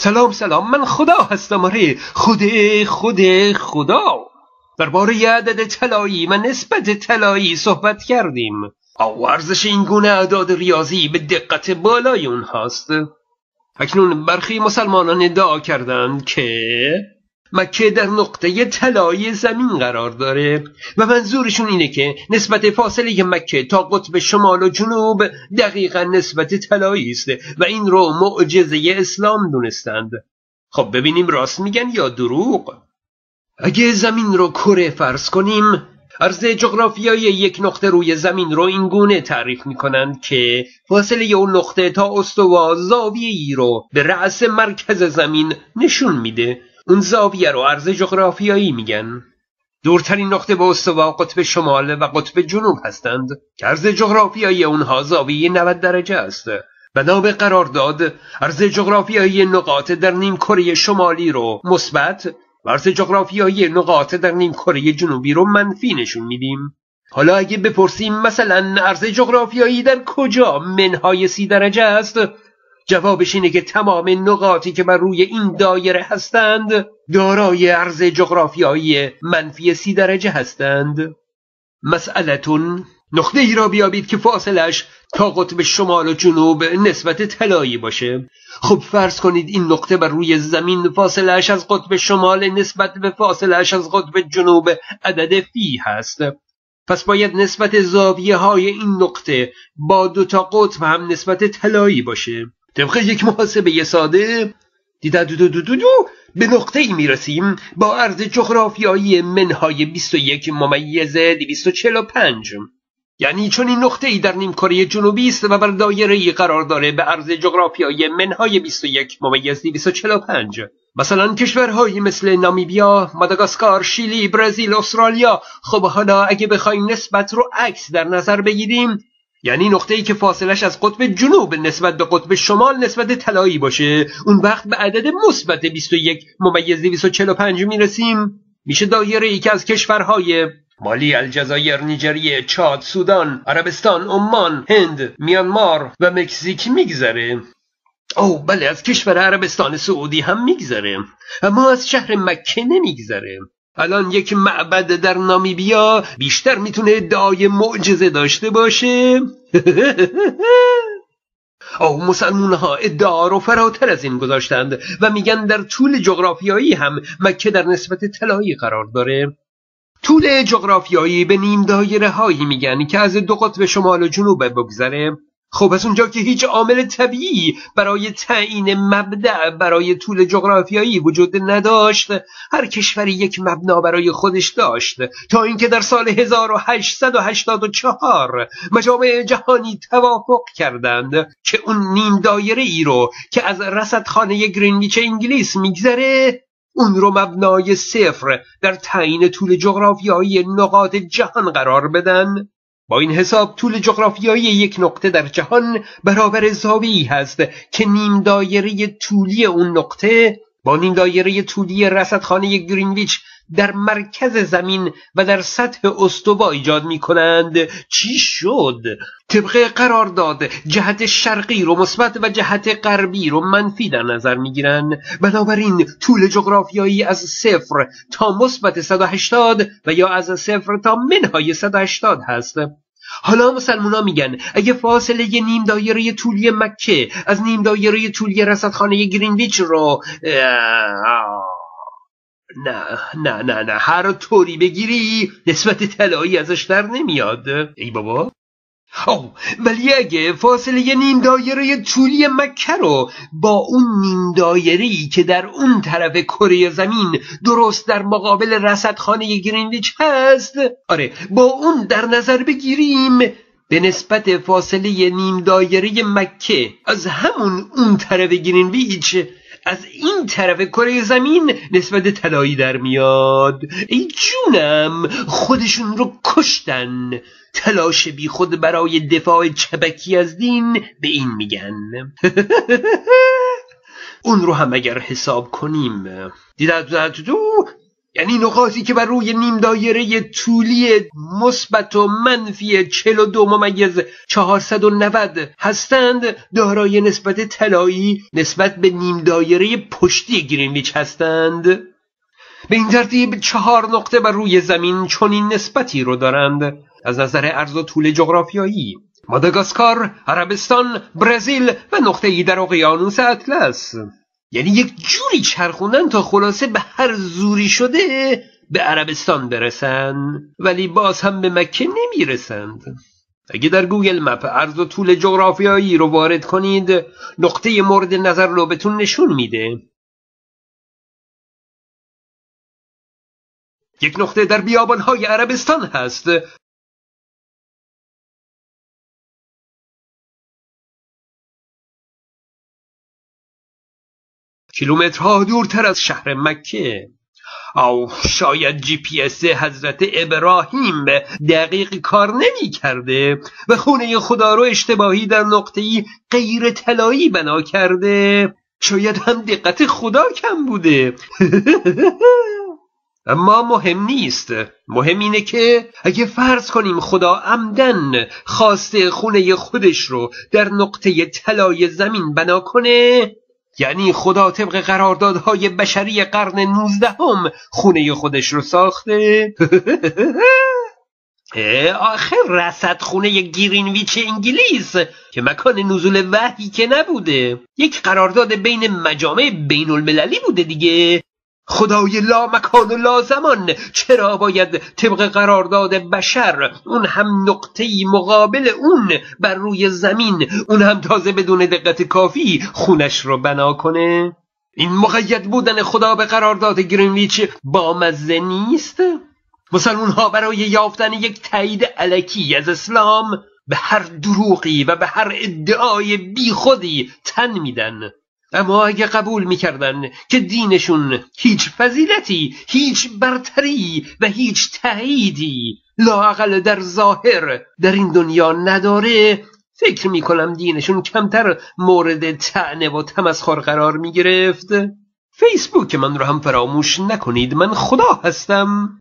سلام سلام من خدا هستم آره. خود خود خدا. درباره عدد طلایی و نسبت طلایی صحبت کردیم. او ارزش این گونه اعداد ریاضی به دقت بالای اونهاست اکنون برخی مسلمانان ادعا کردند که مکه در نقطه طلایی زمین قرار داره و منظورشون اینه که نسبت فاصله مکه تا قطب شمال و جنوب دقیقا نسبت طلایی است و این رو معجزه اسلام دونستند. خب ببینیم راست میگن یا دروغ؟ اگه زمین رو کره فرض کنیم عرض جغرافیایی یک نقطه روی زمین رو این گونه تعریف می‌کنند که فاصله اون نقطه تا استوا زاویه ای رو به رأس مرکز زمین نشون میده. اون زاویه رو عرض جغرافیایی میگن. دورترین نقطه به استوا قطب شمال و قطب جنوب هستند که عرض جغرافیایی اونها زاویه 90 درجه است. بنا به قرارداد عرض جغرافیایی نقاط در نیم کره شمالی رو مثبت و عرض جغرافیایی نقاط در نیم کره جنوبی رو منفی نشون میدیم. حالا اگه بپرسیم مثلا عرض جغرافیایی در کجا منهای سی درجه است؟ جوابش اینه که تمام نقاطی که بر روی این دایره هستند دارای عرض جغرافیایی منفی سی درجه هستند. مسئلتون نقطه ای را بیابید که فاصلش تا قطب شمال و جنوب نسبت طلایی باشه. خب فرض کنید این نقطه بر روی زمین فاصلش از قطب شمال نسبت به فاصلش از قطب جنوب عدد فی هست. پس باید نسبت زاویه های این نقطه با دو تا قطب هم نسبت طلایی باشه. طبق یک محاسبه ساده دیده دو دو دو دو, دو به نقطه ای می‌رسیم با عرض جغرافیایی منهای 21 ممیز 245 یعنی چون این نقطه ای در نیم کره جنوبی است و بر دایره ای قرار داره به عرض جغرافیایی منهای 21 ممیز 245 مثلا کشورهایی مثل نامیبیا، ماداگاسکار، شیلی، برزیل، استرالیا. خب حالا اگه بخوایم نسبت رو عکس در نظر بگیریم یعنی نقطه ای که فاصلش از قطب جنوب نسبت به قطب شمال نسبت طلایی باشه. اون وقت به عدد مثبت 21 ممیز 245 می‌رسیم. میشه دایره ای که از کشورهای مالی، الجزایر، نیجریه، چاد، سودان، عربستان، عمان، هند، میانمار و مکزیک میگذره. او بله از کشور عربستان سعودی هم میگذره. اما از شهر مکه نمیگذره. الان یک معبد در نامیبیا بیشتر می‌تونه ادعای معجزه داشته باشه؟ او مسلمون ها ادعا رو فراتر از این گذاشتند و میگن در طول جغرافیایی هم مکه در نسبت طلایی قرار داره. طول جغرافیایی به نیم دایره هایی میگن که از دو قطب شمال و جنوب بگذره. خب از اونجا که هیچ عامل طبیعی برای تعیین مبدع برای طول جغرافیایی وجود نداشت هر کشوری یک مبنا برای خودش داشت. تا اینکه در سال 1884 مجامع جهانی توافق کردند که اون نیم دایره ای رو که از رصدخانه گرینویچ انگلیس میگذره اون رو مبنای صفر در تعیین طول جغرافیایی نقاط جهان قرار بدن. با این حساب طول جغرافیایی یک نقطه در جهان برابر زاویی هست که نیم دایره طولی اون نقطه با نیم دایره طولی رصدخانه گرینویچ در مرکز زمین و در سطح استوا ایجاد می کنند چی شد؟ طبق قرارداد جهت شرقی رو مثبت و جهت غربی رو منفی در نظر می گیرن بنابراین طول جغرافیایی از صفر تا مثبت 180 و یا از صفر تا منهای 180 هست. حالا مسلمونا میگن اگه فاصله نیم دایره طولی مکه از نیم دایره طولی رصدخانه گرینویچ رو نه نه نه نه. هر طوری بگیری نسبت طلایی ازش در نمیاد. ای بابا. او ولی اگه فاصله نیم دایره طولی مکه رو با اون نیم دایره که در اون طرف کره زمین درست در مقابل رصدخانه گرینویچ هست آره با اون در نظر بگیریم به نسبت فاصله نیم دایره مکه از همون اون طرف گرینویچ از این طرف کره زمین نسبت طلایی در میاد. ای جونم خودشون رو کشتن. تلاش بی خود برای دفاع چبکی از دین به این میگن. اون رو هم اگر حساب کنیم. دیده دو یعنی نقاطی که بر روی نیم دایره طولی مثبت و منفی 42 ممیز 490 هستند دارای نسبت طلایی نسبت به نیم دایره پشتی گرینویچ هستند. به این ترتیب چهار نقطه بر روی زمین چنین نسبتی رو دارند. از نظر عرض و طول جغرافیایی ماداگاسکار، عربستان، برزیل و نقطه ای در اقیانوس اطلس. یعنی یک جوری چرخوندن تا خلاصه به هر زوری شده به عربستان برسن ولی باز هم به مکه نمی‌رسند. اگه در گوگل مپ عرض و طول جغرافیایی رو وارد کنید نقطه مورد نظر رو بهتون نشون میده. یک نقطه در بیابانهای عربستان هست. کیلومترها دورتر از شهر مکه. او شاید جی پی اس حضرت ابراهیم دقیق کار نمی کرده و خونه خدا رو اشتباهی در نقطه‌ای غیر طلایی بنا کرده. شاید هم دقت خدا کم بوده. اما مهم نیست. مهم اینه که اگه فرض کنیم خدا عمدن خواسته خونه خودش رو در نقطه طلای زمین بنا کنه یعنی خدا طبق قراردادهای بشری قرن نوزدهم خونه خودش رو ساخته. آخه رسد خونه گرینویچ انگلیس که مکان نزول وحی که نبوده. یک قرارداد بین مجامع بین المللی بوده دیگه. خدای لا مکان و لا زمان چرا باید طبق قرارداد بشر؟ اون هم نقطه مقابل اون بر روی زمین. اون هم تازه بدون دقت کافی خونش رو بنا کنه. این مقید بودن خدا به قرارداد گرینویچ با مزه نیست؟ مسلمون ها برای یافتن یک تایید علکی از اسلام به هر دروغی و به هر ادعای بیخودی تن میدن. اما اگه قبول می‌کردن که دینشون هیچ فضیلتی هیچ برتری و هیچ تاییدی لاقل در ظاهر در این دنیا نداره فکر می‌کنم دینشون کمتر مورد تعنه و تمسخر قرار می‌گرفت. فیسبوک من رو هم فراموش نکنید من خدا هستم.